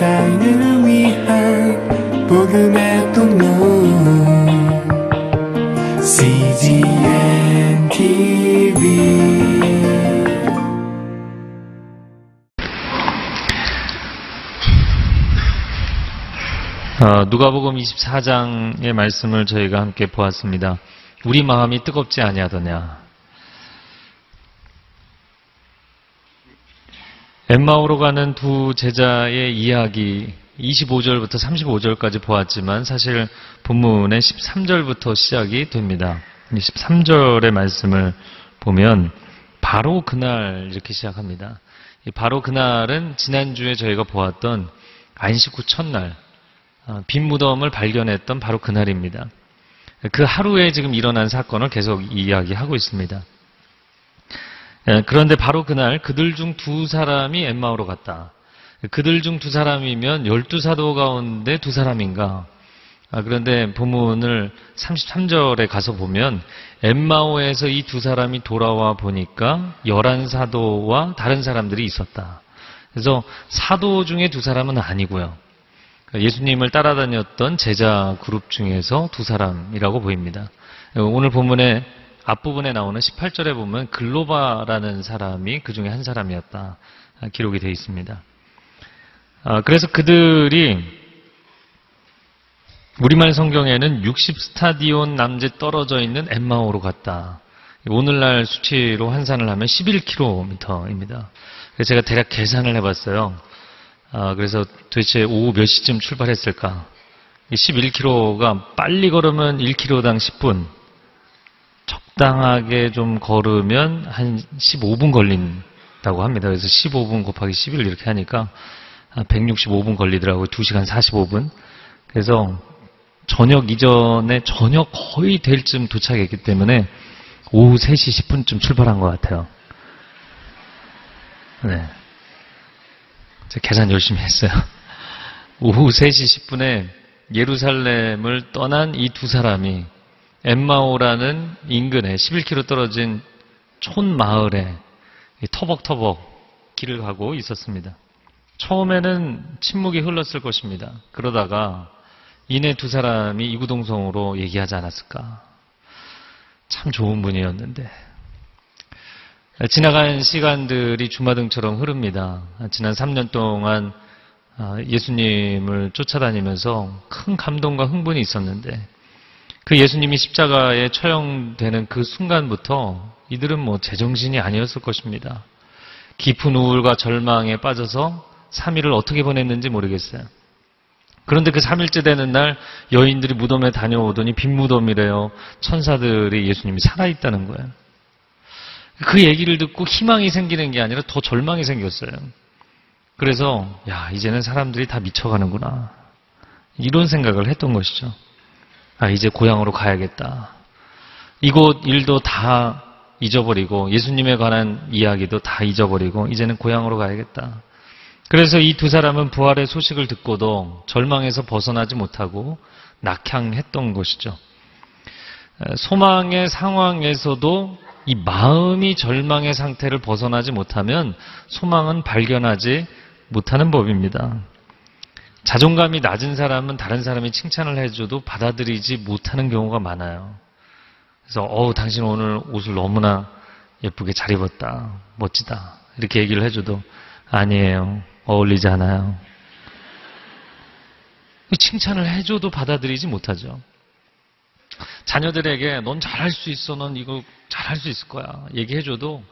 세상을 위한 복음의 통로 CGM TV 어, 누가복음 24장의 말씀을 저희가 함께 보았습니다. 우리 마음이 뜨겁지 아니하더냐. 엠마오로 가는 두 제자의 이야기 25절부터 35절까지 보았지만 사실 본문의 13절부터 시작이 됩니다. 13절의 말씀을 보면 바로 그날 이렇게 시작합니다. 이 바로 그날은 지난주에 저희가 보았던 안식 후 첫날 어, 빈 무덤을 발견했던 바로 그날입니다. 그 하루에 지금 일어난 사건을 계속 이야기하고 있습니다. 예, 그런데 바로 그날 그들 중 두 사람이 엠마오로 갔다. 그들 중 두 사람이면 열두 사도 가운데 두 사람인가? 아, 그런데 본문을 33절에 가서 보면 엠마오에서 이 두 사람이 돌아와 보니까 열한 사도와 다른 사람들이 있었다. 그래서 사도 중에 두 사람은 아니고요. 예수님을 따라다녔던 제자 그룹 중에서 두 사람이라고 보입니다. 오늘 본문의 앞부분에 나오는 18절에 보면 글로바라는 사람이 그 중에 한 사람이었다. 기록이 되어 있습니다. 아, 그래서 그들이 우리말 성경에는 60스타디온 남제 떨어져 있는 엠마오로 갔다. 오늘날 수치로 환산을 하면 11km입니다. 제가 대략 계산을 해봤어요. 아, 그래서 도대체 오후 몇 시쯤 출발했을까? 11km가 빨리 걸으면 1km당 10분, 적당하게 좀 걸으면 한 15분 걸린다고 합니다. 그래서 15분 곱하기 11 이렇게 하니까 165분 걸리더라고요. 2시간 45분. 그래서 저녁 이전에 저녁 거의 될 쯤 도착했기 때문에 오후 3시 10분쯤 출발한 것 같아요. 네. 제가 계산 열심히 했어요. 오후 3시 10분에 예루살렘을 떠난 이 두 사람이 엠마오라는 인근에 11km 떨어진 촌 마을에 터벅터벅 길을 가고 있었습니다. 처음에는 침묵이 흘렀을 것입니다. 그러다가 이내 두 사람이 이구동성으로 얘기하지 않았을까. 참 좋은 분이었는데. 지나간 시간들이 주마등처럼 흐릅니다. 지난 3년 동안 예수님을 쫓아다니면서 큰 감동과 흥분이 있었는데 그 예수님이 십자가에 처형되는 그 순간부터 이들은 뭐 제정신이 아니었을 것입니다. 깊은 우울과 절망에 빠져서 3일을 어떻게 보냈는지 모르겠어요. 그런데 그 3일째 되는 날 여인들이 무덤에 다녀오더니 빈 무덤이래요. 천사들이 예수님이 살아있다는 거예요. 그 얘기를 듣고 희망이 생기는 게 아니라 더 절망이 생겼어요. 그래서 야 이제는 사람들이 다 미쳐가는구나 이런 생각을 했던 것이죠. 아 이제 고향으로 가야겠다. 이곳 일도 다 잊어버리고 예수님에 관한 이야기도 다 잊어버리고 이제는 고향으로 가야겠다. 그래서 이 두 사람은 부활의 소식을 듣고도 절망에서 벗어나지 못하고 낙향했던 것이죠. 소망의 상황에서도 이 마음이 절망의 상태를 벗어나지 못하면 소망은 발견하지 못하는 법입니다. 자존감이 낮은 사람은 다른 사람이 칭찬을 해줘도 받아들이지 못하는 경우가 많아요. 그래서 어우 당신 오늘 옷을 너무나 예쁘게 잘 입었다. 멋지다. 이렇게 얘기를 해줘도 아니에요. 어울리지 않아요. 칭찬을 해줘도 받아들이지 못하죠. 자녀들에게 넌 잘할 수 있어. 넌 이거 잘할 수 있을 거야. 얘기해줘도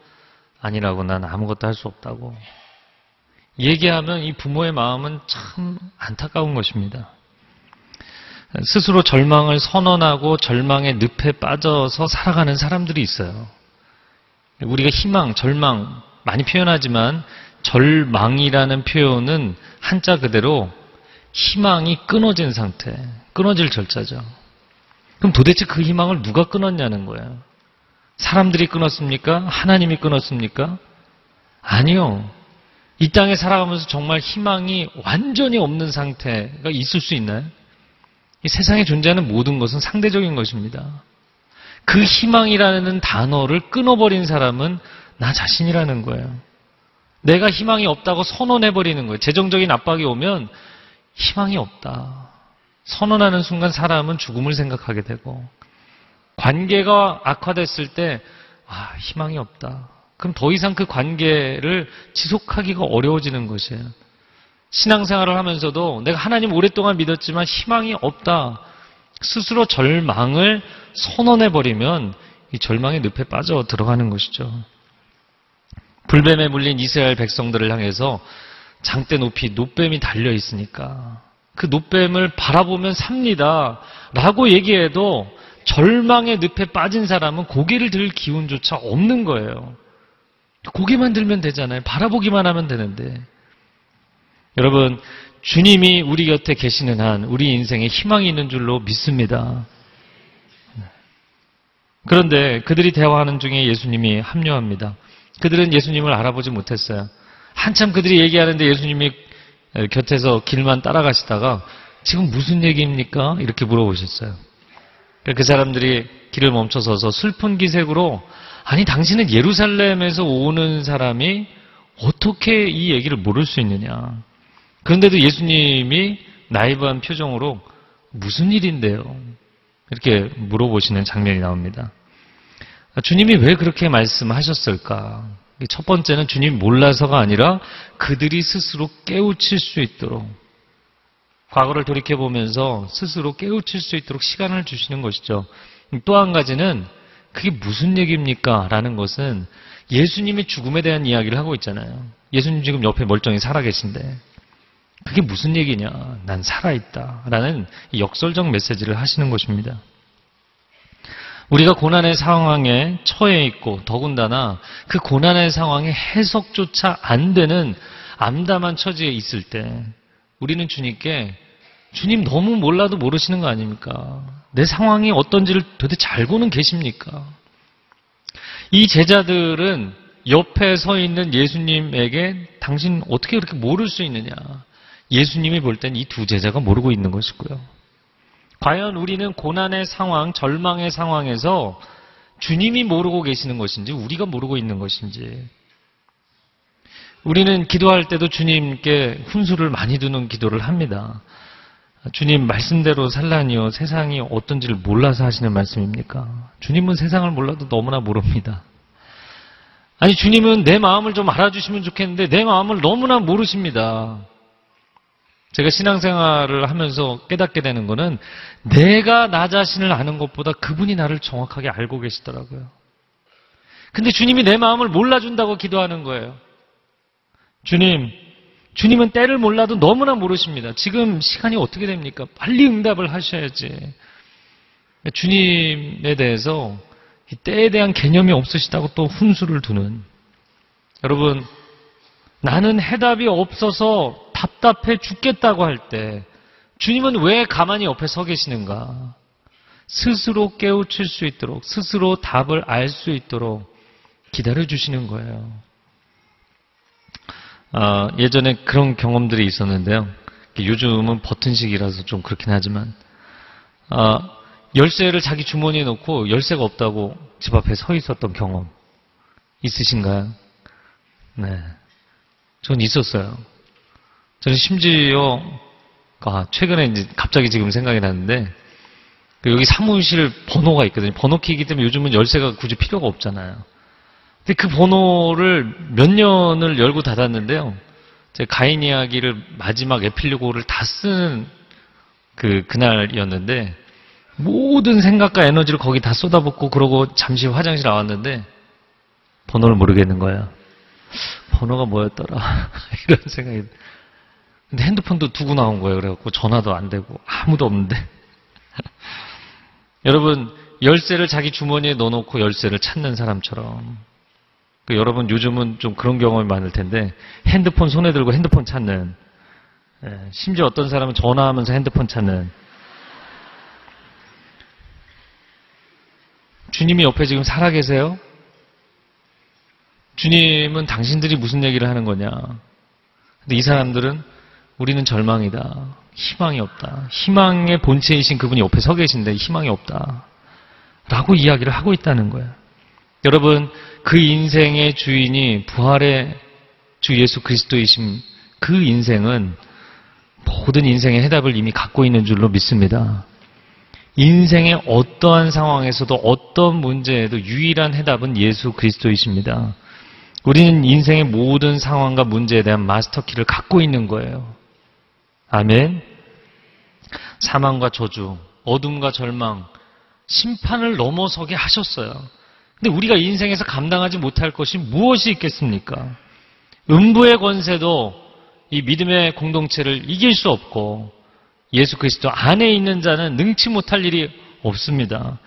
아니라고 난 아무것도 할 수 없다고. 얘기하면 이 부모의 마음은 참 안타까운 것입니다. 스스로 절망을 선언하고 절망의 늪에 빠져서 살아가는 사람들이 있어요. 우리가 희망, 절망 많이 표현하지만 절망이라는 표현은 한자 그대로 희망이 끊어진 상태, 끊어질 절자죠. 그럼 도대체 그 희망을 누가 끊었냐는 거예요. 사람들이 끊었습니까? 하나님이 끊었습니까? 아니요. 이 땅에 살아가면서 정말 희망이 완전히 없는 상태가 있을 수 있나요? 이 세상에 존재하는 모든 것은 상대적인 것입니다. 그 희망이라는 단어를 끊어버린 사람은 나 자신이라는 거예요. 내가 희망이 없다고 선언해버리는 거예요. 재정적인 압박이 오면 희망이 없다. 선언하는 순간 사람은 죽음을 생각하게 되고, 관계가 악화됐을 때, 아, 희망이 없다. 그럼 더 이상 그 관계를 지속하기가 어려워지는 것이에요. 신앙생활을 하면서도 내가 하나님 오랫동안 믿었지만 희망이 없다. 스스로 절망을 선언해버리면 이 절망의 늪에 빠져 들어가는 것이죠. 불뱀에 물린 이스라엘 백성들을 향해서 장대 높이 노뱀이 달려 있으니까 그 노뱀을 바라보면 삽니다. 라고 얘기해도 절망의 늪에 빠진 사람은 고개를 들 기운조차 없는 거예요. 고개만 들면 되잖아요. 바라보기만 하면 되는데. 여러분, 주님이 우리 곁에 계시는 한 우리 인생에 희망이 있는 줄로 믿습니다. 그런데 그들이 대화하는 중에 예수님이 합류합니다. 그들은 예수님을 알아보지 못했어요. 한참 그들이 얘기하는데 예수님이 곁에서 길만 따라가시다가 지금 무슨 얘기입니까? 이렇게 물어보셨어요. 그 사람들이 길을 멈춰서서 슬픈 기색으로 아니 당신은 예루살렘에서 오는 사람이 어떻게 이 얘기를 모를 수 있느냐. 그런데도 예수님이 나이브한 표정으로 무슨 일인데요? 이렇게 물어보시는 장면이 나옵니다. 주님이 왜 그렇게 말씀하셨을까? 첫 번째는 주님이 몰라서가 아니라 그들이 스스로 깨우칠 수 있도록 과거를 돌이켜보면서 스스로 깨우칠 수 있도록 시간을 주시는 것이죠. 또 한 가지는 그게 무슨 얘기입니까? 라는 것은 예수님의 죽음에 대한 이야기를 하고 있잖아요. 예수님 지금 옆에 멀쩡히 살아계신데 그게 무슨 얘기냐? 난 살아있다. 라는 역설적 메시지를 하시는 것입니다. 우리가 고난의 상황에 처해 있고 더군다나 그 고난의 상황에 해석조차 안 되는 암담한 처지에 있을 때 우리는 주님께 주님 너무 몰라도 모르시는 거 아닙니까? 내 상황이 어떤지를 도대체 알고는 계십니까? 이 제자들은 옆에 서 있는 예수님에게 당신 어떻게 그렇게 모를 수 있느냐? 예수님이 볼 땐 이 두 제자가 모르고 있는 것이고요. 과연 우리는 고난의 상황, 절망의 상황에서 주님이 모르고 계시는 것인지 우리가 모르고 있는 것인지 우리는 기도할 때도 주님께 훈수를 많이 두는 기도를 합니다. 주님 말씀대로 살라니요 세상이 어떤지를 몰라서 하시는 말씀입니까? 주님은 세상을 몰라도 너무나 모릅니다. 아니 주님은 내 마음을 좀 알아주시면 좋겠는데 내 마음을 너무나 모르십니다. 제가 신앙생활을 하면서 깨닫게 되는 거는 내가 나 자신을 아는 것보다 그분이 나를 정확하게 알고 계시더라고요. 근데 주님이 내 마음을 몰라준다고 기도하는 거예요. 주님, 주님은 때를 몰라도 너무나 모르십니다. 지금 시간이 어떻게 됩니까? 빨리 응답을 하셔야지. 주님에 대해서 때에 대한 개념이 없으시다고 또 훈수를 두는. 여러분, 나는 해답이 없어서 답답해 죽겠다고 할 때 주님은 왜 가만히 옆에 서 계시는가? 스스로 깨우칠 수 있도록 스스로 답을 알 수 있도록 기다려 주시는 거예요. 아, 예전에 그런 경험들이 있었는데요. 요즘은 버튼식이라서 좀 그렇긴 하지만 아, 열쇠를 자기 주머니에 넣고 열쇠가 없다고 집 앞에 서 있었던 경험 있으신가요? 네. 전 있었어요. 저는 심지어 아, 최근에 이제 갑자기 지금 생각이 났는데 그 여기 사무실 번호가 있거든요. 번호키이기 때문에 요즘은 열쇠가 굳이 필요가 없잖아요. 근데 그 번호를 몇 년을 열고 닫았는데요. 제 가인 이야기를 마지막 에필리고를 다쓴그 그날이었는데 모든 생각과 에너지를 거기 다 쏟아붓고 그러고 잠시 화장실 나왔는데 번호를 모르겠는 거야. 번호가 뭐였더라 이런 생각이. 근데 핸드폰도 두고 나온 거예요. 그래갖고 전화도 안 되고 아무도 없는데. 여러분 열쇠를 자기 주머니에 넣어놓고 열쇠를 찾는 사람처럼. 그 여러분 요즘은 좀 그런 경험이 많을 텐데 핸드폰 손에 들고 핸드폰 찾는. 예, 심지어 어떤 사람은 전화하면서 핸드폰 찾는. 주님이 옆에 지금 살아계세요? 주님은 당신들이 무슨 얘기를 하는 거냐? 근데 이 사람들은 우리는 절망이다. 희망이 없다. 희망의 본체이신 그분이 옆에 서 계신데 희망이 없다. 라고 이야기를 하고 있다는 거예요. 여러분, 그 인생의 주인이 부활의 주 예수 그리스도이신 그 인생은 모든 인생의 해답을 이미 갖고 있는 줄로 믿습니다. 인생의 어떠한 상황에서도 어떤 문제에도 유일한 해답은 예수 그리스도이십니다. 우리는 인생의 모든 상황과 문제에 대한 마스터키를 갖고 있는 거예요. 아멘. 사망과 저주, 어둠과 절망, 심판을 넘어서게 하셨어요. 근데 우리가 인생에서 감당하지 못할 것이 무엇이 있겠습니까? 음부의 권세도 이 믿음의 공동체를 이길 수 없고 예수 그리스도 안에 있는 자는 능치 못할 일이 없습니다.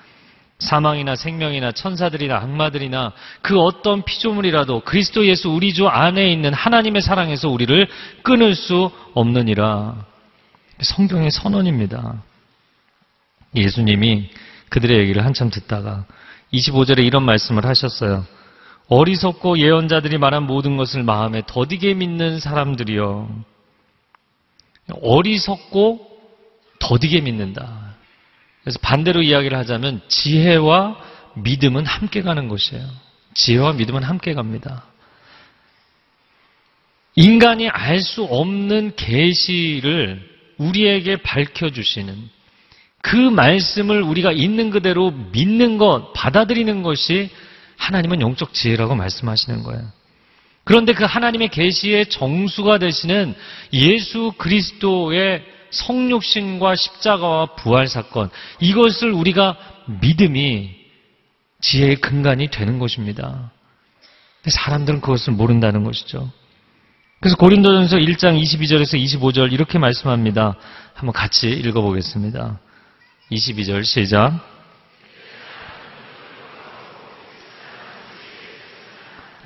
사망이나 생명이나 천사들이나 악마들이나 그 어떤 피조물이라도 그리스도 예수 우리 주 안에 있는 하나님의 사랑에서 우리를 끊을 수 없느니라. 성경의 선언입니다. 예수님이 그들의 얘기를 한참 듣다가 25절에 이런 말씀을 하셨어요. 어리석고 예언자들이 말한 모든 것을 마음에 더디게 믿는 사람들이요. 어리석고 더디게 믿는다. 그래서 반대로 이야기를 하자면 지혜와 믿음은 함께 가는 것이에요. 지혜와 믿음은 함께 갑니다. 인간이 알 수 없는 계시를 우리에게 밝혀 주시는 그 말씀을 우리가 있는 그대로 믿는 것, 받아들이는 것이 하나님은 영적 지혜라고 말씀하시는 거예요. 그런데 그 하나님의 계시의 정수가 되시는 예수 그리스도의 성육신과 십자가와 부활 사건 이것을 우리가 믿음이 지혜의 근간이 되는 것입니다. 사람들은 그것을 모른다는 것이죠. 그래서 고린도전서 1장 22절에서 25절 이렇게 말씀합니다. 한번 같이 읽어보겠습니다. 22절 시작.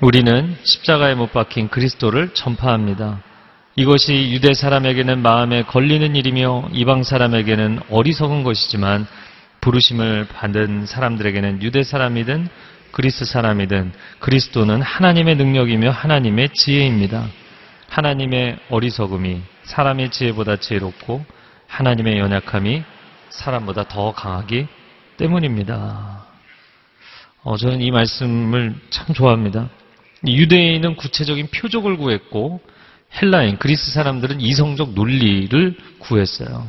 우리는 십자가에 못 박힌 그리스도를 전파합니다. 이것이 유대 사람에게는 마음에 걸리는 일이며 이방 사람에게는 어리석은 것이지만 부르심을 받은 사람들에게는 유대 사람이든 그리스 사람이든 그리스도는 하나님의 능력이며 하나님의 지혜입니다. 하나님의 어리석음이 사람의 지혜보다 지혜롭고 하나님의 연약함이 사람보다 더 강하기 때문입니다. 어, 저는 이 말씀을 참 좋아합니다. 유대인은 구체적인 표적을 구했고 헬라인, 그리스 사람들은 이성적 논리를 구했어요.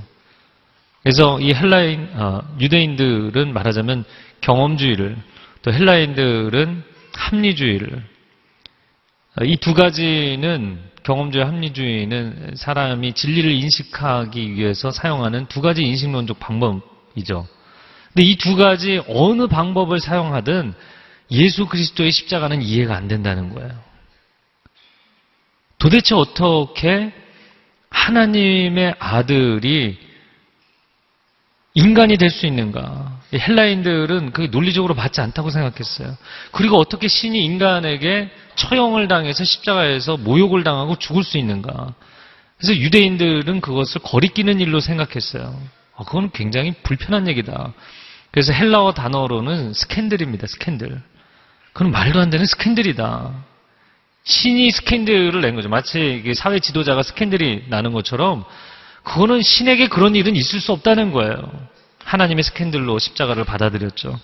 그래서 이 헬라인, 어, 유대인들은 말하자면 경험주의를, 또 헬라인들은 합리주의를, 어, 이 두 가지는 경험주의, 합리주의는 사람이 진리를 인식하기 위해서 사용하는 두 가지 인식론적 방법이죠. 근데 이 두 가지 어느 방법을 사용하든 예수 그리스도의 십자가는 이해가 안 된다는 거예요. 도대체 어떻게 하나님의 아들이 인간이 될 수 있는가? 헬라인들은 그게 논리적으로 맞지 않다고 생각했어요. 그리고 어떻게 신이 인간에게 처형을 당해서 십자가에서 모욕을 당하고 죽을 수 있는가? 그래서 유대인들은 그것을 거리끼는 일로 생각했어요. 아, 그건 굉장히 불편한 얘기다. 그래서 헬라어 단어로는 스캔들입니다. 스캔들. 그건 말도 안 되는 스캔들이다. 신이 스캔들을 낸 거죠. 마치 사회 지도자가 스캔들이 나는 것처럼 그거는 신에게 그런 일은 있을 수 없다는 거예요. 하나님의 스캔들로 십자가를 받아들였죠.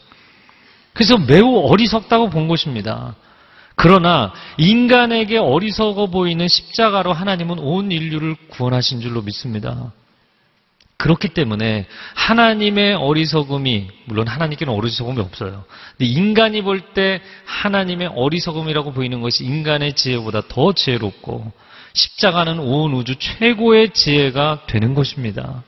그래서 매우 어리석다고 본 것입니다. 그러나 인간에게 어리석어 보이는 십자가로 하나님은 온 인류를 구원하신 줄로 믿습니다. 그렇기 때문에 하나님의 어리석음이 물론 하나님께는 어리석음이 없어요. 근데 인간이 볼 때 하나님의 어리석음이라고 보이는 것이 인간의 지혜보다 더 지혜롭고 십자가는 온 우주 최고의 지혜가 되는 것입니다.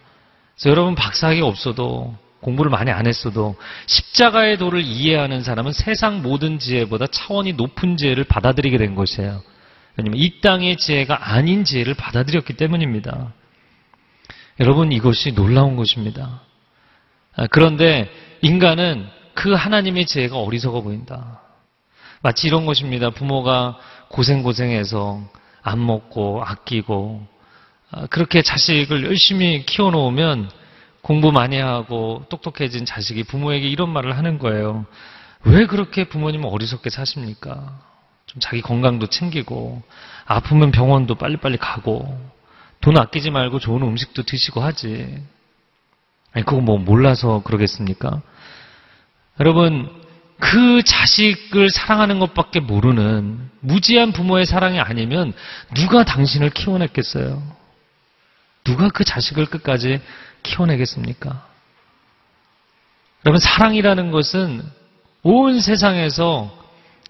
그래서 여러분 박사학위 없어도 공부를 많이 안 했어도 십자가의 도를 이해하는 사람은 세상 모든 지혜보다 차원이 높은 지혜를 받아들이게 된 것이에요. 왜냐하면 이 땅의 지혜가 아닌 지혜를 받아들였기 때문입니다. 여러분 이것이 놀라운 것입니다. 아, 그런데 인간은 그 하나님의 지혜가 어리석어 보인다. 마치 이런 것입니다. 부모가 고생고생해서 안 먹고 아끼고 아, 그렇게 자식을 열심히 키워놓으면 공부 많이 하고 똑똑해진 자식이 부모에게 이런 말을 하는 거예요. 왜 그렇게 부모님은 어리석게 사십니까? 좀 자기 건강도 챙기고 아프면 병원도 빨리빨리 가고 돈 아끼지 말고 좋은 음식도 드시고 하지. 아니, 그거 뭐 몰라서 그러겠습니까? 여러분, 그 자식을 사랑하는 것밖에 모르는 무지한 부모의 사랑이 아니면 누가 당신을 키워냈겠어요? 누가 그 자식을 끝까지 키워내겠습니까? 여러분, 사랑이라는 것은 온 세상에서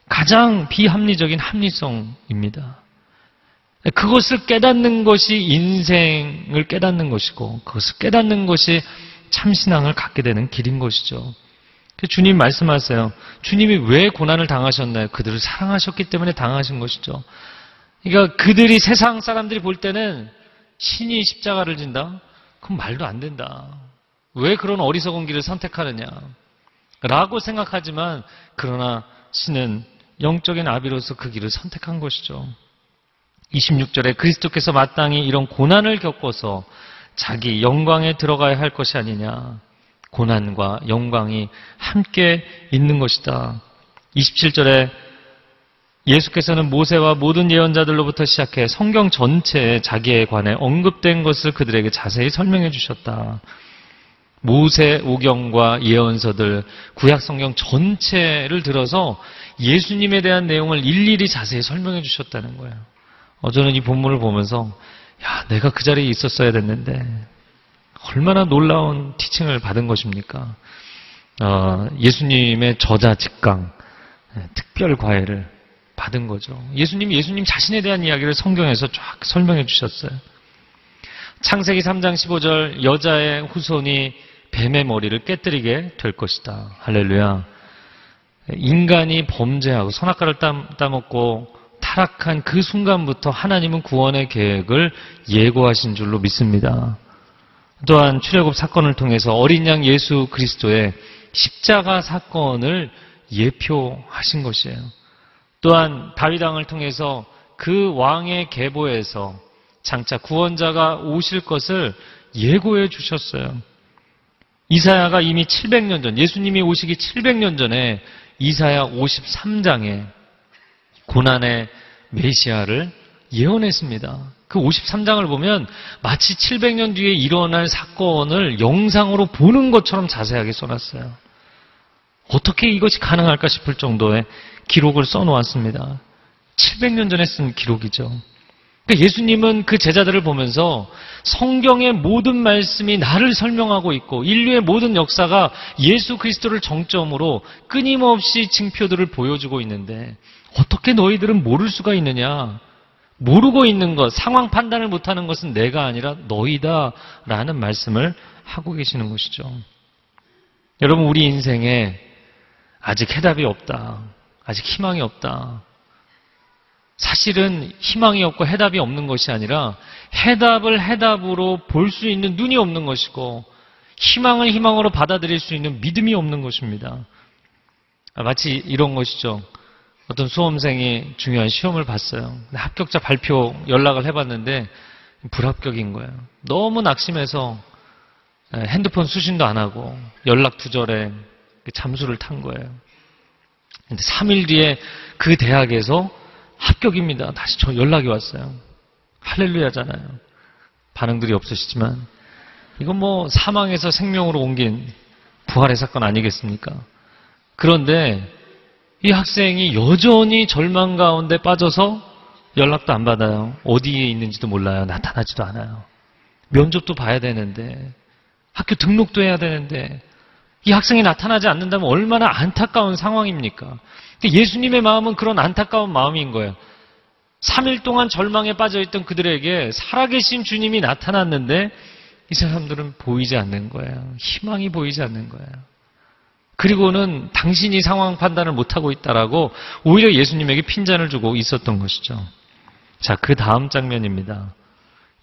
가장 비합리적인 합리성입니다. 그것을 깨닫는 것이 인생을 깨닫는 것이고, 그것을 깨닫는 것이 참신앙을 갖게 되는 길인 것이죠. 주님 말씀하세요. 주님이 왜 고난을 당하셨나요? 그들을 사랑하셨기 때문에 당하신 것이죠. 그러니까 그들이 세상 사람들이 볼 때는 신이 십자가를 진다? 그럼 말도 안 된다. 왜 그런 어리석은 길을 선택하느냐? 라고 생각하지만 그러나 신은 영적인 아비로서 그 길을 선택한 것이죠. 26절에 그리스도께서 마땅히 이런 고난을 겪어서 자기 영광에 들어가야 할 것이 아니냐. 고난과 영광이 함께 있는 것이다. 27절에 예수께서는 모세와 모든 예언자들로부터 시작해 성경 전체에 자기에 관해 언급된 것을 그들에게 자세히 설명해 주셨다. 모세 오경과 예언서들 구약 성경 전체를 들어서 예수님에 대한 내용을 일일이 자세히 설명해 주셨다는 거예요. 어, 저는 이 본문을 보면서 야 내가 그 자리에 있었어야 됐는데 얼마나 놀라운 티칭을 받은 것입니까? 어, 예수님의 저자 직강 예, 특별 과외를 받은 거죠. 예수님이 예수님 자신에 대한 이야기를 성경에서 쫙 설명해 주셨어요. 창세기 3장 15절 여자의 후손이 뱀의 머리를 깨뜨리게 될 것이다. 할렐루야. 인간이 범죄하고 선악과를 따먹고 타락한 그 순간부터 하나님은 구원의 계획을 예고하신 줄로 믿습니다. 또한 출애굽 사건을 통해서 어린 양 예수 그리스도의 십자가 사건을 예표하신 것이에요. 또한 다윗 왕을 통해서 그 왕의 계보에서 장차 구원자가 오실 것을 예고해 주셨어요. 이사야가 이미 700년 전, 예수님이 오시기 700년 전에 이사야 53장에 고난의 메시아를 예언했습니다. 그 53장을 보면 마치 700년 뒤에 일어날 사건을 영상으로 보는 것처럼 자세하게 써놨어요. 어떻게 이것이 가능할까 싶을 정도의 기록을 써놓았습니다. 700년 전에 쓴 기록이죠. 그러니까 예수님은 그 제자들을 보면서 성경의 모든 말씀이 나를 설명하고 있고 인류의 모든 역사가 예수 그리스도를 정점으로 끊임없이 징표들을 보여주고 있는데 어떻게 너희들은 모를 수가 있느냐? 모르고 있는 것, 상황 판단을 못하는 것은 내가 아니라 너희다 라는 말씀을 하고 계시는 것이죠. 여러분, 우리 인생에 아직 해답이 없다. 아직 희망이 없다. 사실은 희망이 없고 해답이 없는 것이 아니라 해답을 해답으로 볼 수 있는 눈이 없는 것이고 희망을 희망으로 받아들일 수 있는 믿음이 없는 것입니다. 마치 이런 것이죠. 어떤 수험생이 중요한 시험을 봤어요. 합격자 발표 연락을 해봤는데 불합격인 거예요. 너무 낙심해서 핸드폰 수신도 안 하고 연락 두절에 잠수를 탄 거예요. 근데 3일 뒤에 그 대학에서 합격입니다. 다시 저 연락이 왔어요. 할렐루야잖아요. 반응들이 없으시지만 이건 뭐 사망에서 생명으로 옮긴 부활의 사건 아니겠습니까? 그런데 이 학생이 여전히 절망 가운데 빠져서 연락도 안 받아요. 어디에 있는지도 몰라요. 나타나지도 않아요. 면접도 봐야 되는데 학교 등록도 해야 되는데 이 학생이 나타나지 않는다면 얼마나 안타까운 상황입니까? 예수님의 마음은 그런 안타까운 마음인 거예요. 3일 동안 절망에 빠져있던 그들에게 살아계신 주님이 나타났는데 이 사람들은 보이지 않는 거예요. 희망이 보이지 않는 거예요. 그리고는 당신이 상황 판단을 못하고 있다라고 오히려 예수님에게 핀잔을 주고 있었던 것이죠. 자, 그 다음 장면입니다.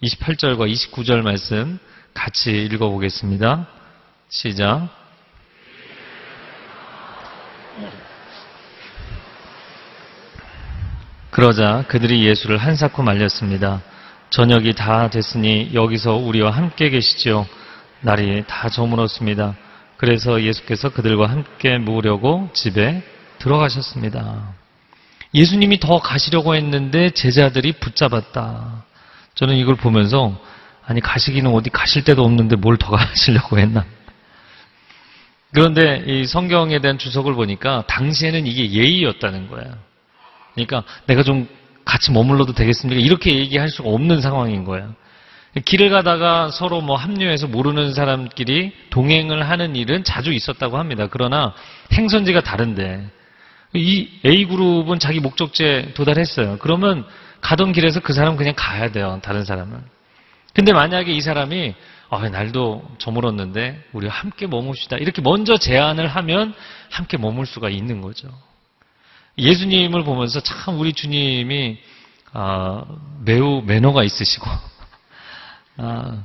28절과 29절 말씀 같이 읽어보겠습니다. 시작. 그러자 그들이 예수를 한사코 말렸습니다. 저녁이 다 됐으니 여기서 우리와 함께 계시지요. 날이 다 저물었습니다. 그래서 예수께서 그들과 함께 묵으려고 집에 들어가셨습니다. 예수님이 더 가시려고 했는데 제자들이 붙잡았다. 저는 이걸 보면서 아니 가시기는 어디 가실 데도 없는데 뭘 더 가시려고 했나? 그런데 이 성경에 대한 주석을 보니까 당시에는 이게 예의였다는 거예요. 그러니까 내가 좀 같이 머물러도 되겠습니까? 이렇게 얘기할 수가 없는 상황인 거예요. 길을 가다가 서로 뭐 합류해서 모르는 사람끼리 동행을 하는 일은 자주 있었다고 합니다. 그러나 행선지가 다른데 이 A그룹은 자기 목적지에 도달했어요. 그러면 가던 길에서 그 사람 그냥 가야 돼요. 다른 사람은. 근데 만약에 이 사람이 아, 날도 저물었는데 우리 함께 머뭅시다. 이렇게 먼저 제안을 하면 함께 머물 수가 있는 거죠. 예수님을 보면서 참 우리 주님이 아, 매우 매너가 있으시고 아,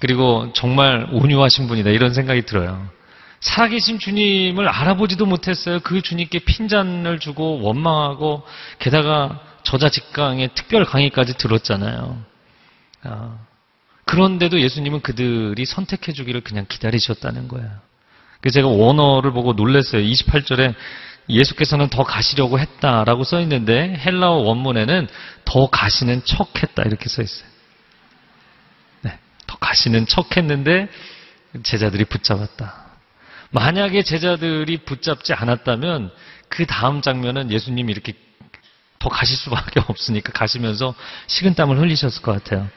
그리고 정말 온유하신 분이다 이런 생각이 들어요. 살아계신 주님을 알아보지도 못했어요. 그 주님께 핀잔을 주고 원망하고 게다가 저자 직강의 특별 강의까지 들었잖아요. 아, 그런데도 예수님은 그들이 선택해 주기를 그냥 기다리셨다는 거예요. 그래서 제가 원어를 보고 놀랐어요. 28절에 예수께서는 더 가시려고 했다라고 써 있는데 헬라어 원문에는 더 가시는 척 했다 이렇게 써 있어요. 네, 더 가시는 척 했는데 제자들이 붙잡았다. 만약에 제자들이 붙잡지 않았다면 그 다음 장면은 예수님이 이렇게 더 가실 수밖에 없으니까 가시면서 식은땀을 흘리셨을 것 같아요.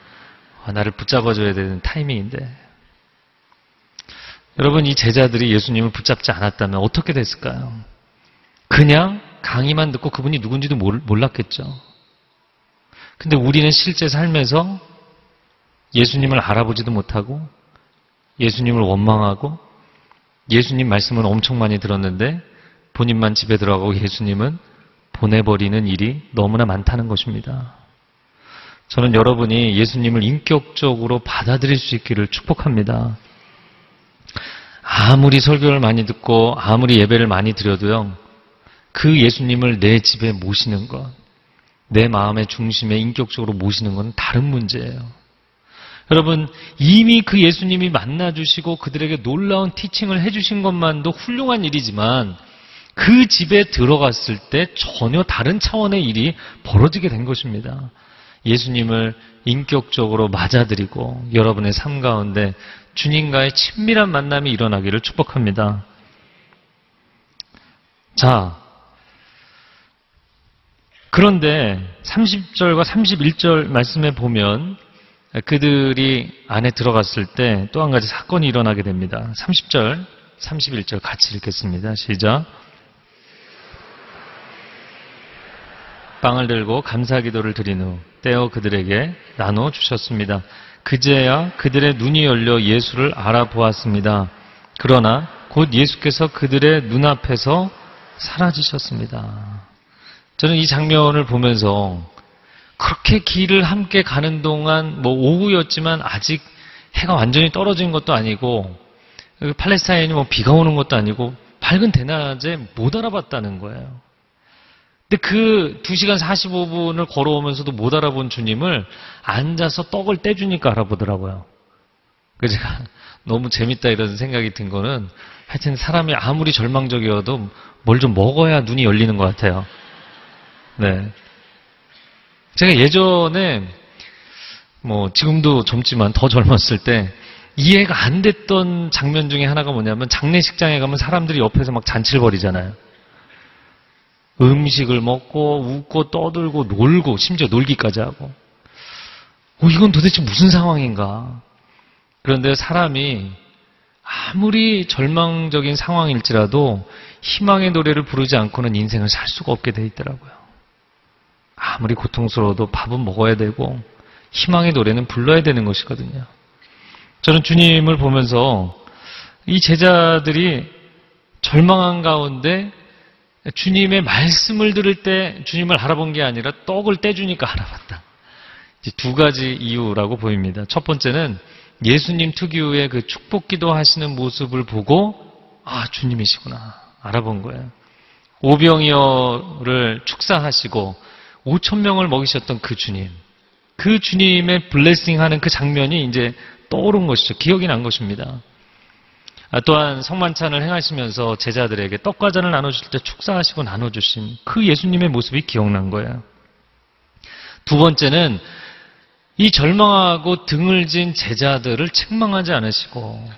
아, 나를 붙잡아줘야 되는 타이밍인데. 여러분, 이 제자들이 예수님을 붙잡지 않았다면 어떻게 됐을까요? 그냥 강의만 듣고 그분이 누군지도 몰- 몰랐겠죠. 근데 우리는 실제 삶에서 예수님을 알아보지도 못하고 예수님을 원망하고 예수님 말씀은 엄청 많이 들었는데 본인만 집에 들어가고 예수님은 보내버리는 일이 너무나 많다는 것입니다. 저는 여러분이 예수님을 인격적으로 받아들일 수 있기를 축복합니다. 아무리 설교를 많이 듣고 아무리 예배를 많이 드려도요, 그 예수님을 내 집에 모시는 것, 내 마음의 중심에 인격적으로 모시는 건 다른 문제예요. 여러분, 이미 그 예수님이 만나주시고 그들에게 놀라운 티칭을 해주신 것만도 훌륭한 일이지만 그 집에 들어갔을 때 전혀 다른 차원의 일이 벌어지게 된 것입니다. 예수님을 인격적으로 맞아들이고 여러분의 삶 가운데 주님과의 친밀한 만남이 일어나기를 축복합니다. 자, 그런데 30절과 31절 말씀에 보면 그들이 안에 들어갔을 때 또 한 가지 사건이 일어나게 됩니다. 30절, 31절 같이 읽겠습니다. 시작. 빵을 들고 감사 기도를 드린 후 떼어 그들에게 나눠 주셨습니다. 그제야 그들의 눈이 열려 예수를 알아보았습니다. 그러나 곧 예수께서 그들의 눈앞에서 사라지셨습니다. 저는 이 장면을 보면서 그렇게 길을 함께 가는 동안 뭐 오후였지만 아직 해가 완전히 떨어진 것도 아니고 팔레스타인이 뭐 비가 오는 것도 아니고 밝은 대낮에 못 알아봤다는 거예요. 근데 그 2시간 45분을 걸어오면서도 못 알아본 주님을 앉아서 떡을 떼주니까 알아보더라고요. 그래서 제가 너무 재밌다 이런 생각이 든 거는 하여튼 사람이 아무리 절망적이어도 뭘 좀 먹어야 눈이 열리는 것 같아요. 네. 제가 예전에 뭐 지금도 젊지만 더 젊었을 때 이해가 안 됐던 장면 중에 하나가 뭐냐면 장례식장에 가면 사람들이 옆에서 막 잔치를 벌이잖아요. 음식을 먹고 웃고 떠들고 놀고 심지어 놀기까지 하고 어, 이건 도대체 무슨 상황인가? 그런데 사람이 아무리 절망적인 상황일지라도 희망의 노래를 부르지 않고는 인생을 살 수가 없게 돼 있더라고요. 아무리 고통스러워도 밥은 먹어야 되고 희망의 노래는 불러야 되는 것이거든요. 저는 주님을 보면서 이 제자들이 절망한 가운데 주님의 말씀을 들을 때 주님을 알아본 게 아니라 떡을 떼주니까 알아봤다. 두 가지 이유라고 보입니다. 첫 번째는 예수님 특유의 그 축복 기도 하시는 모습을 보고 아, 주님이시구나. 알아본 거예요. 오병이어를 축사하시고 5천 명을 먹이셨던 그 주님. 그 주님의 블레싱 하는 그 장면이 이제 떠오른 것이죠. 기억이 난 것입니다. 아, 또한 성만찬을 행하시면서 제자들에게 떡과 잔을 나눠주실 때 축사하시고 나눠주신 그 예수님의 모습이 기억난 거예요. 두 번째는 이 절망하고 등을 진 제자들을 책망하지 않으시고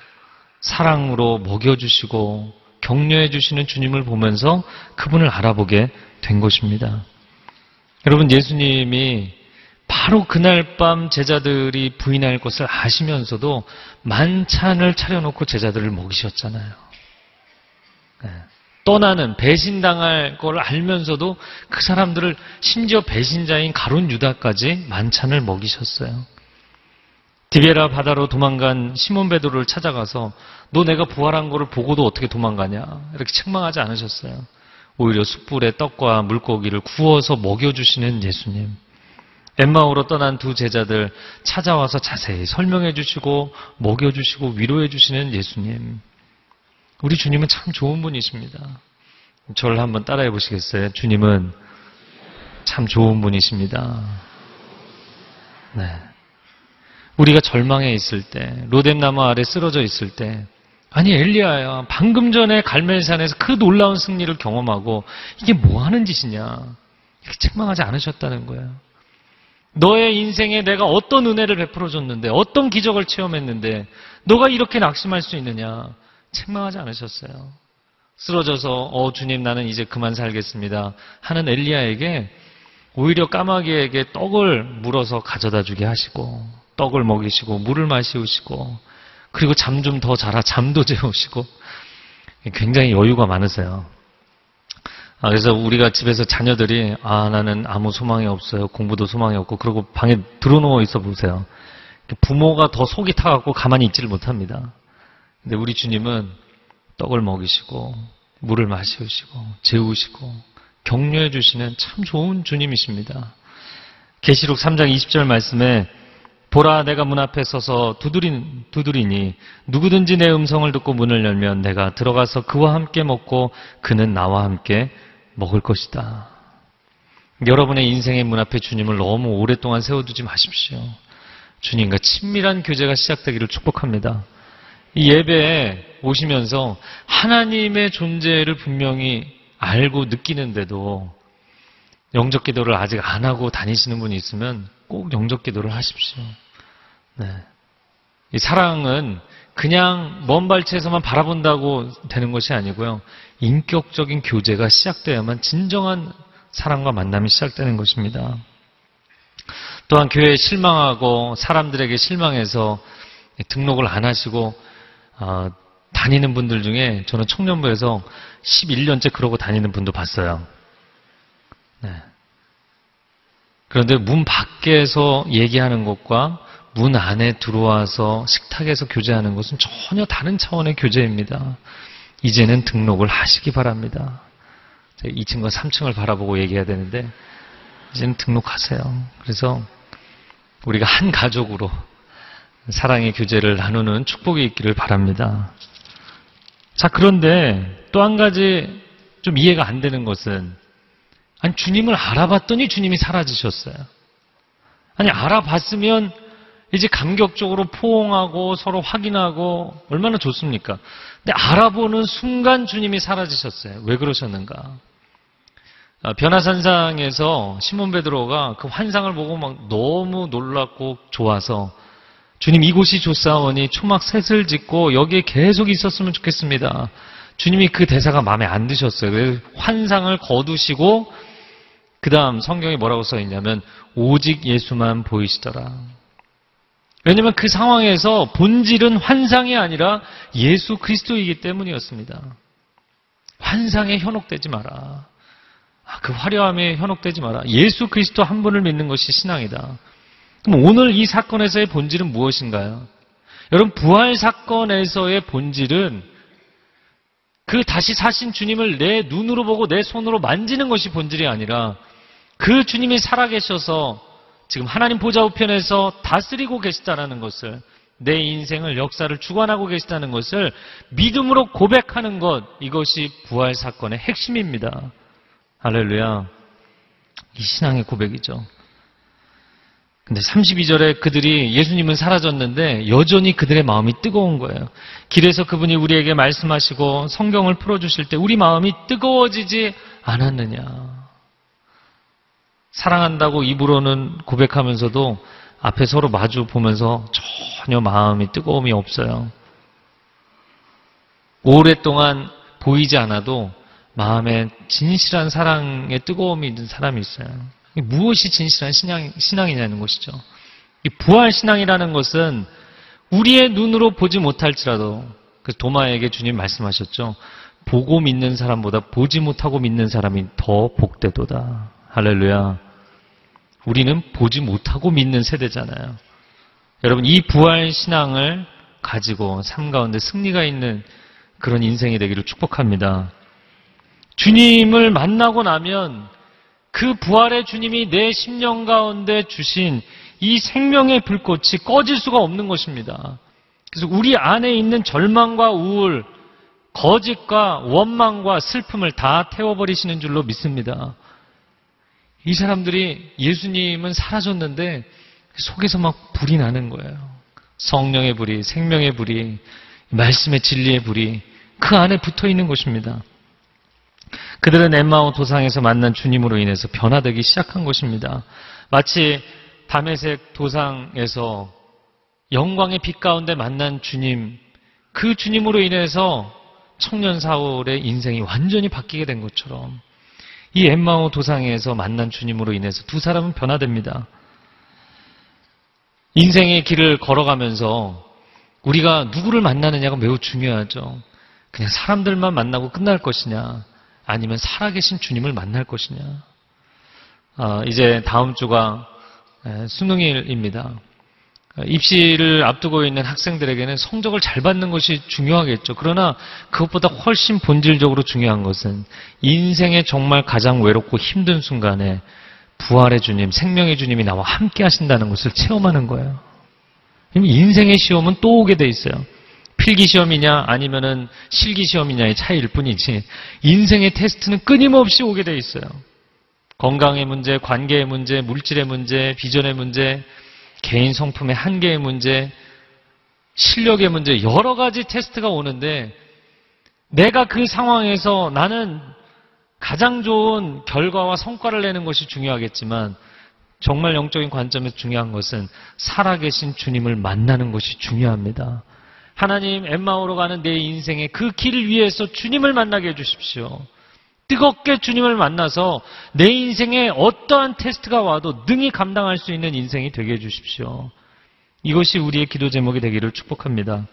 사랑으로 먹여주시고 격려해 주시는 주님을 보면서 그분을 알아보게 된 것입니다. 여러분, 예수님이 바로 그날 밤 제자들이 부인할 것을 아시면서도 만찬을 차려놓고 제자들을 먹이셨잖아요. 네. 떠나는 배신당할 걸 알면서도 그 사람들을 심지어 배신자인 가론 유다까지 만찬을 먹이셨어요. 디베라 바다로 도망간 시몬 베드로를 찾아가서 너 내가 부활한 거를 보고도 어떻게 도망가냐 이렇게 책망하지 않으셨어요. 오히려 숯불에 떡과 물고기를 구워서 먹여주시는 예수님. 엠마오로 떠난 두 제자들 찾아와서 자세히 설명해 주시고 먹여 주시고 위로해 주시는 예수님. 우리 주님은 참 좋은 분이십니다. 저를 한번 따라해 보시겠어요? 주님은 참 좋은 분이십니다. 네. 우리가 절망해 있을 때, 로뎀나무 아래 쓰러져 있을 때, 아니 엘리야야, 방금 전에 갈멜산에서 그 놀라운 승리를 경험하고 이게 뭐 하는 짓이냐? 이렇게 책망하지 않으셨다는 거예요. 너의 인생에 내가 어떤 은혜를 베풀어 줬는데, 어떤 기적을 체험했는데, 너가 이렇게 낙심할 수 있느냐? 책망하지 않으셨어요. 쓰러져서 어 주님 나는 이제 그만 살겠습니다 하는 엘리야에게 오히려 까마귀에게 떡을 물어서 가져다 주게 하시고 떡을 먹이시고 물을 마시우시고 그리고 잠 좀 더 자라 잠도 재우시고 굉장히 여유가 많으세요. 아, 그래서 우리가 집에서 자녀들이 아 나는 아무 소망이 없어요 공부도 소망이 없고 그리고 방에 들어누워 있어 보세요. 부모가 더 속이 타갖고 가만히 있지를 못합니다. 근데 우리 주님은 떡을 먹이시고 물을 마시우시고 재우시고 격려해 주시는 참 좋은 주님이십니다. 계시록 3장 20절 말씀에 보라 내가 문 앞에 서서 두드린, 두드리니 누구든지 내 음성을 듣고 문을 열면 내가 들어가서 그와 함께 먹고 그는 나와 함께 먹을 것이다. 여러분의 인생의 문 앞에 주님을 너무 오랫동안 세워두지 마십시오. 주님과 친밀한 교제가 시작되기를 축복합니다. 이 예배에 오시면서 하나님의 존재를 분명히 알고 느끼는데도 영적 기도를 아직 안 하고 다니시는 분이 있으면 꼭 영적 기도를 하십시오. 네. 이 사랑은 그냥 먼 발치에서만 바라본다고 되는 것이 아니고요. 인격적인 교제가 시작돼야만 진정한 사랑과 만남이 시작되는 것입니다. 또한 교회에 실망하고 사람들에게 실망해서 등록을 안 하시고 어, 다니는 분들 중에 저는 청년부에서 11년째 그러고 다니는 분도 봤어요. 네. 그런데 문 밖에서 얘기하는 것과 문 안에 들어와서 식탁에서 교제하는 것은 전혀 다른 차원의 교제입니다. 이제는 등록을 하시기 바랍니다. 2층과 3층을 바라보고 얘기해야 되는데 이제는 등록하세요. 그래서 우리가 한 가족으로 사랑의 교제를 나누는 축복이 있기를 바랍니다. 자, 그런데 또 한 가지 좀 이해가 안 되는 것은 아니 주님을 알아봤더니 주님이 사라지셨어요. 아니 알아봤으면 이제 감격적으로 포옹하고 서로 확인하고 얼마나 좋습니까? 근데 알아보는 순간 주님이 사라지셨어요. 왜 그러셨는가? 아, 변화산상에서 시몬 베드로가 그 환상을 보고 막 너무 놀랐고 좋아서 주님 이곳이 좋사오니 초막 셋을 짓고 여기에 계속 있었으면 좋겠습니다. 주님이 그 대사가 마음에 안 드셨어요. 환상을 거두시고 그 다음 성경에 뭐라고 써 있냐면 오직 예수만 보이시더라. 왜냐하면 그 상황에서 본질은 환상이 아니라 예수 그리스도이기 때문이었습니다. 환상에 현혹되지 마라. 아, 그 화려함에 현혹되지 마라. 예수 그리스도 한 분을 믿는 것이 신앙이다. 그럼 오늘 이 사건에서의 본질은 무엇인가요? 여러분 부활 사건에서의 본질은 그 다시 사신 주님을 내 눈으로 보고 내 손으로 만지는 것이 본질이 아니라 그 주님이 살아계셔서 지금 하나님 보좌 우편에서 다스리고 계시다는 것을 내 인생을 역사를 주관하고 계시다는 것을 믿음으로 고백하는 것 이것이 부활 사건의 핵심입니다. 할렐루야. 이 신앙의 고백이죠. 근데 32절에 그들이 예수님은 사라졌는데 여전히 그들의 마음이 뜨거운 거예요. 길에서 그분이 우리에게 말씀하시고 성경을 풀어주실 때 우리 마음이 뜨거워지지 않았느냐. 사랑한다고 입으로는 고백하면서도 앞에 서로 마주 보면서 전혀 마음이 뜨거움이 없어요. 오랫동안 보이지 않아도 마음에 진실한 사랑의 뜨거움이 있는 사람이 있어요. 무엇이 진실한 신앙, 신앙이냐는 것이죠. 이 부활 신앙이라는 것은 우리의 눈으로 보지 못할지라도 그 도마에게 주님 말씀하셨죠. 보고 믿는 사람보다 보지 못하고 믿는 사람이 더 복되도다. 할렐루야. 우리는 보지 못하고 믿는 세대잖아요. 여러분 이 부활 신앙을 가지고 삶 가운데 승리가 있는 그런 인생이 되기를 축복합니다. 주님을 만나고 나면 그 부활의 주님이 내 심령 가운데 주신 이 생명의 불꽃이 꺼질 수가 없는 것입니다. 그래서 우리 안에 있는 절망과 우울, 거짓과 원망과 슬픔을 다 태워버리시는 줄로 믿습니다. 이 사람들이 예수님은 사라졌는데 속에서 막 불이 나는 거예요. 성령의 불이, 생명의 불이, 말씀의 진리의 불이 그 안에 붙어 있는 것입니다. 그들은 엠마오 도상에서 만난 주님으로 인해서 변화되기 시작한 것입니다. 마치 담에색 도상에서 영광의 빛 가운데 만난 주님, 그 주님으로 인해서 청년 사울의 인생이 완전히 바뀌게 된 것처럼 이 엠마오 도상에서 만난 주님으로 인해서 두 사람은 변화됩니다. 인생의 길을 걸어가면서 우리가 누구를 만나느냐가 매우 중요하죠. 그냥 사람들만 만나고 끝날 것이냐, 아니면 살아계신 주님을 만날 것이냐. 아, 이제 다음 주가 에, 수능일입니다. 입시를 앞두고 있는 학생들에게는 성적을 잘 받는 것이 중요하겠죠. 그러나 그것보다 훨씬 본질적으로 중요한 것은 인생의 정말 가장 외롭고 힘든 순간에 부활의 주님, 생명의 주님이 나와 함께 하신다는 것을 체험하는 거예요. 인생의 시험은 또 오게 돼 있어요. 필기 시험이냐 아니면은 실기 시험이냐의 차이일 뿐이지 인생의 테스트는 끊임없이 오게 돼 있어요. 건강의 문제, 관계의 문제, 물질의 문제, 비전의 문제, 개인 성품의 한계의 문제, 실력의 문제, 여러 가지 테스트가 오는데 내가 그 상황에서 나는 가장 좋은 결과와 성과를 내는 것이 중요하겠지만 정말 영적인 관점에서 중요한 것은 살아계신 주님을 만나는 것이 중요합니다. 하나님 엠마오로 가는 내 인생의 그 길을 위해서 주님을 만나게 해주십시오. 뜨겁게 주님을 만나서 내 인생에 어떠한 테스트가 와도 능히 감당할 수 있는 인생이 되게 해주십시오. 이것이 우리의 기도 제목이 되기를 축복합니다.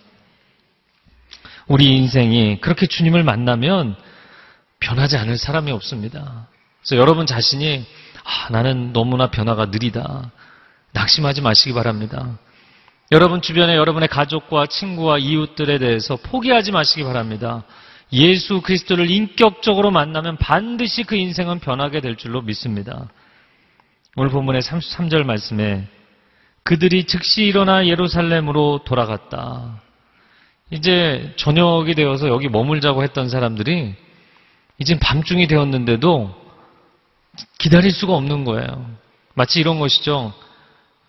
우리 인생이 그렇게 주님을 만나면 변하지 않을 사람이 없습니다. 그래서 여러분 자신이 아, 나는 너무나 변화가 느리다. 낙심하지 마시기 바랍니다. 여러분 주변에 여러분의 가족과 친구와 이웃들에 대해서 포기하지 마시기 바랍니다. 예수 그리스도를 인격적으로 만나면 반드시 그 인생은 변하게 될 줄로 믿습니다. 오늘 본문의 33절 말씀에 그들이 즉시 일어나 예루살렘으로 돌아갔다. 이제 저녁이 되어서 여기 머물자고 했던 사람들이 이제 밤중이 되었는데도 기다릴 수가 없는 거예요. 마치 이런 것이죠.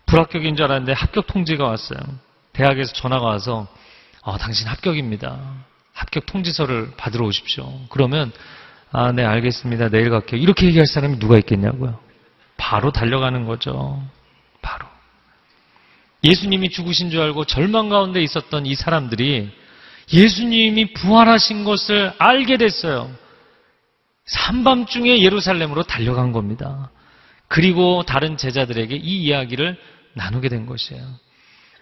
불합격인 줄 알았는데 합격 통지가 왔어요. 대학에서 전화가 와서 아, 당신 합격입니다. 합격 통지서를 받으러 오십시오. 그러면 아, 네, 알겠습니다. 내일 갈게요. 이렇게 얘기할 사람이 누가 있겠냐고요. 바로 달려가는 거죠. 바로. 예수님이 죽으신 줄 알고 절망 가운데 있었던 이 사람들이 예수님이 부활하신 것을 알게 됐어요. 한밤중에 예루살렘으로 달려간 겁니다. 그리고 다른 제자들에게 이 이야기를 나누게 된 것이에요.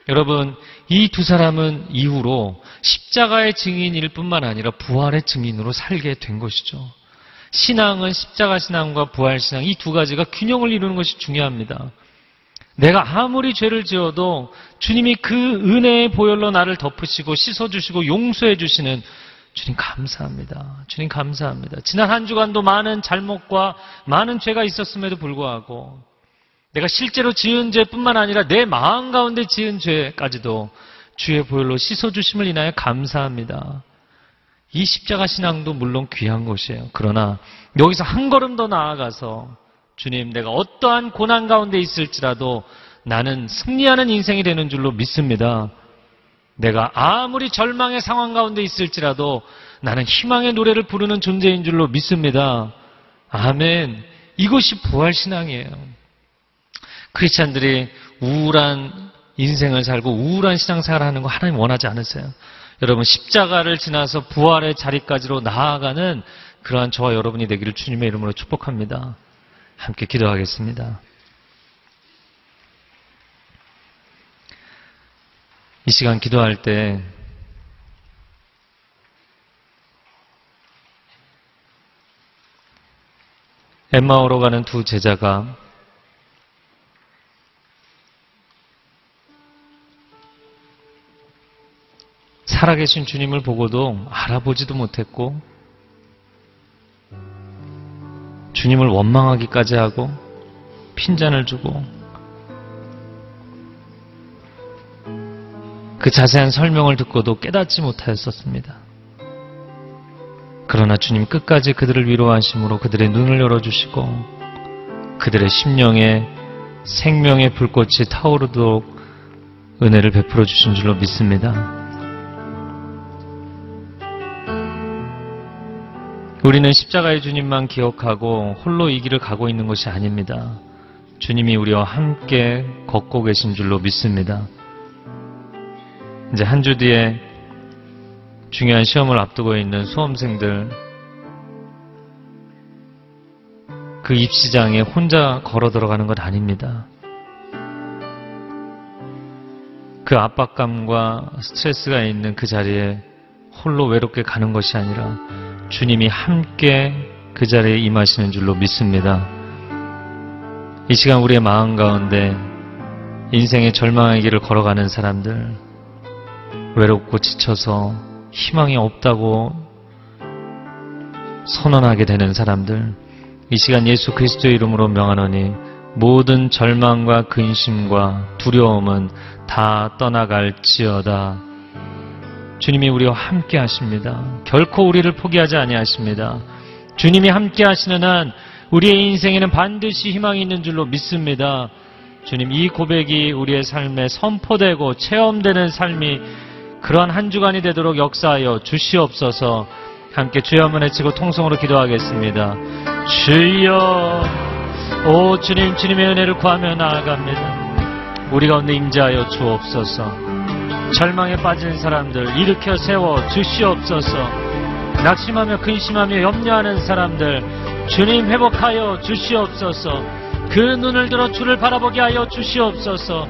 여러분, 이 두 사람은 이후로 십자가의 증인일 뿐만 아니라 부활의 증인으로 살게 된 것이죠. 신앙은 십자가 신앙과 부활 신앙 이 두 가지가 균형을 이루는 것이 중요합니다. 내가 아무리 죄를 지어도 주님이 그 은혜의 보혈로 나를 덮으시고 씻어주시고 용서해 주시는 주님 감사합니다. 주님 감사합니다. 지난 한 주간도 많은 잘못과 많은 죄가 있었음에도 불구하고 내가 실제로 지은 죄뿐만 아니라 내 마음 가운데 지은 죄까지도 주의 보혈로 씻어주심을 인하여 감사합니다. 이 십자가 신앙도 물론 귀한 것이에요. 그러나 여기서 한 걸음 더 나아가서 주님 내가 어떠한 고난 가운데 있을지라도 나는 승리하는 인생이 되는 줄로 믿습니다. 내가 아무리 절망의 상황 가운데 있을지라도 나는 희망의 노래를 부르는 존재인 줄로 믿습니다. 아멘. 이것이 부활신앙이에요. 크리스찬들이 우울한 인생을 살고 우울한 신앙생활을 하는 거 하나님 원하지 않으세요. 여러분 십자가를 지나서 부활의 자리까지로 나아가는 그러한 저와 여러분이 되기를 주님의 이름으로 축복합니다. 함께 기도하겠습니다. 이 시간 기도할 때 엠마오로 가는 두 제자가 살아계신 주님을 보고도 알아보지도 못했고 주님을 원망하기까지 하고 핀잔을 주고 그 자세한 설명을 듣고도 깨닫지 못하였었습니다. 그러나 주님 끝까지 그들을 위로하심으로 그들의 눈을 열어주시고 그들의 심령에 생명의 불꽃이 타오르도록 은혜를 베풀어 주신 줄로 믿습니다. 우리는 십자가의 주님만 기억하고 홀로 이 길을 가고 있는 것이 아닙니다. 주님이 우리와 함께 걷고 계신 줄로 믿습니다. 이제 한 주 뒤에 중요한 시험을 앞두고 있는 수험생들 그 입시장에 혼자 걸어 들어가는 것 아닙니다. 그 압박감과 스트레스가 있는 그 자리에 홀로 외롭게 가는 것이 아니라 주님이 함께 그 자리에 임하시는 줄로 믿습니다. 이 시간 우리의 마음 가운데 인생의 절망의 길을 걸어가는 사람들, 외롭고 지쳐서 희망이 없다고 선언하게 되는 사람들, 이 시간 예수 그리스도의 이름으로 명하노니 모든 절망과 근심과 두려움은 다 떠나갈지어다. 주님이 우리와 함께 하십니다. 결코 우리를 포기하지 아니하십니다. 주님이 함께 하시는 한 우리의 인생에는 반드시 희망이 있는 줄로 믿습니다. 주님 이 고백이 우리의 삶에 선포되고 체험되는 삶이 그러한 한 주간이 되도록 역사하여 주시옵소서 함께 주여 한번 외치고 통성으로 기도하겠습니다. 주여 오 주님 주님의 은혜를 구하며 나아갑니다. 우리 가운데 임재하여 주옵소서 절망에 빠진 사람들 일으켜 세워 주시옵소서 낙심하며 근심하며 염려하는 사람들 주님 회복하여 주시옵소서 그 눈을 들어 주를 바라보게 하여 주시옵소서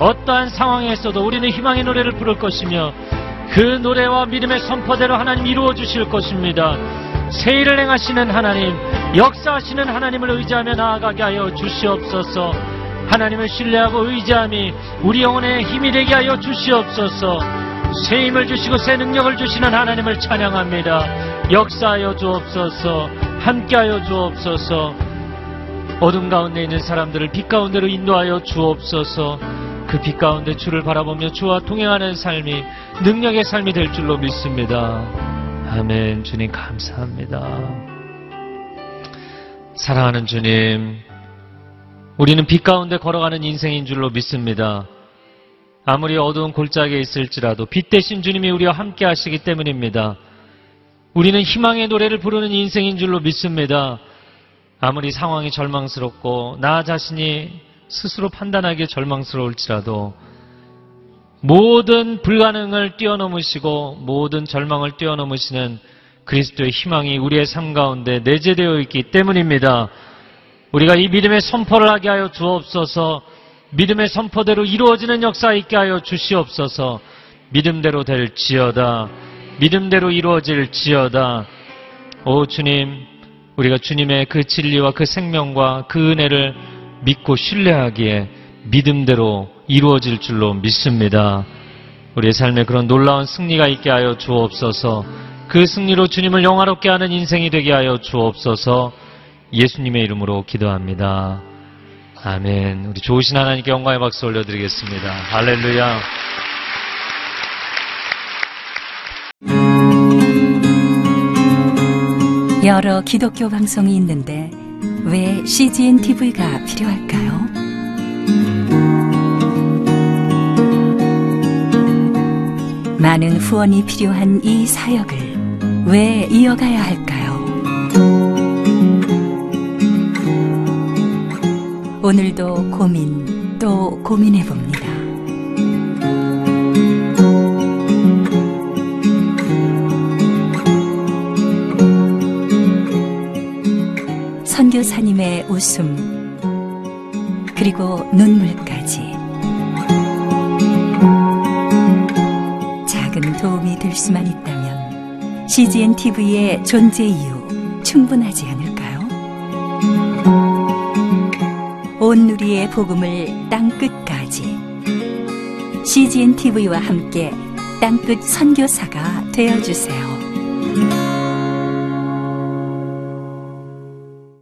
어떠한 상황에서도 우리는 희망의 노래를 부를 것이며 그 노래와 믿음의 선포대로 하나님 이루어 주실 것입니다. 새 일을 행하시는 하나님, 역사하시는 하나님을 의지하며 나아가게 하여 주시옵소서. 하나님을 신뢰하고 의지함이 우리 영혼의 힘이 되게 하여 주시옵소서. 새 힘을 주시고 새 능력을 주시는 하나님을 찬양합니다. 역사하여 주옵소서. 함께하여 주옵소서. 어둠 가운데 있는 사람들을 빛 가운데로 인도하여 주옵소서. 그 빛 가운데 주를 바라보며 주와 동행하는 삶이 능력의 삶이 될 줄로 믿습니다. 아멘. 주님 감사합니다. 사랑하는 주님, 우리는 빛 가운데 걸어가는 인생인 줄로 믿습니다. 아무리 어두운 골짜기에 있을지라도 빛 대신 주님이 우리와 함께 하시기 때문입니다. 우리는 희망의 노래를 부르는 인생인 줄로 믿습니다. 아무리 상황이 절망스럽고 나 자신이 스스로 판단하기에 절망스러울지라도 모든 불가능을 뛰어넘으시고 모든 절망을 뛰어넘으시는 그리스도의 희망이 우리의 삶 가운데 내재되어 있기 때문입니다. 우리가 이 믿음의 선포를 하게 하여 주옵소서 믿음의 선포대로 이루어지는 역사 있게 하여 주시옵소서 믿음대로 될 지어다 믿음대로 이루어질 지어다 오 주님 우리가 주님의 그 진리와 그 생명과 그 은혜를 믿고 신뢰하기에 믿음대로 이루어질 줄로 믿습니다. 우리의 삶에 그런 놀라운 승리가 있게 하여 주옵소서. 그 승리로 주님을 영화롭게 하는 인생이 되게 하여 주옵소서. 예수님의 이름으로 기도합니다. 아멘. 우리 좋으신 하나님께 영광의 박수 올려드리겠습니다. 할렐루야. 여러 기독교 방송이 있는데 왜 CGN TV가 필요할까요? 많은 후원이 필요한 이 사역을 왜 이어가야 할까요? 오늘도 고민 또 고민해 봅니다. 선교사님의 웃음 그리고 눈물까지 작은 도움이 될 수만 있다면 CGN TV의 존재 이유 충분하지 않 온 누리의 복음을 땅 끝까지 CGN TV와 함께 땅끝 선교사가 되어 주세요.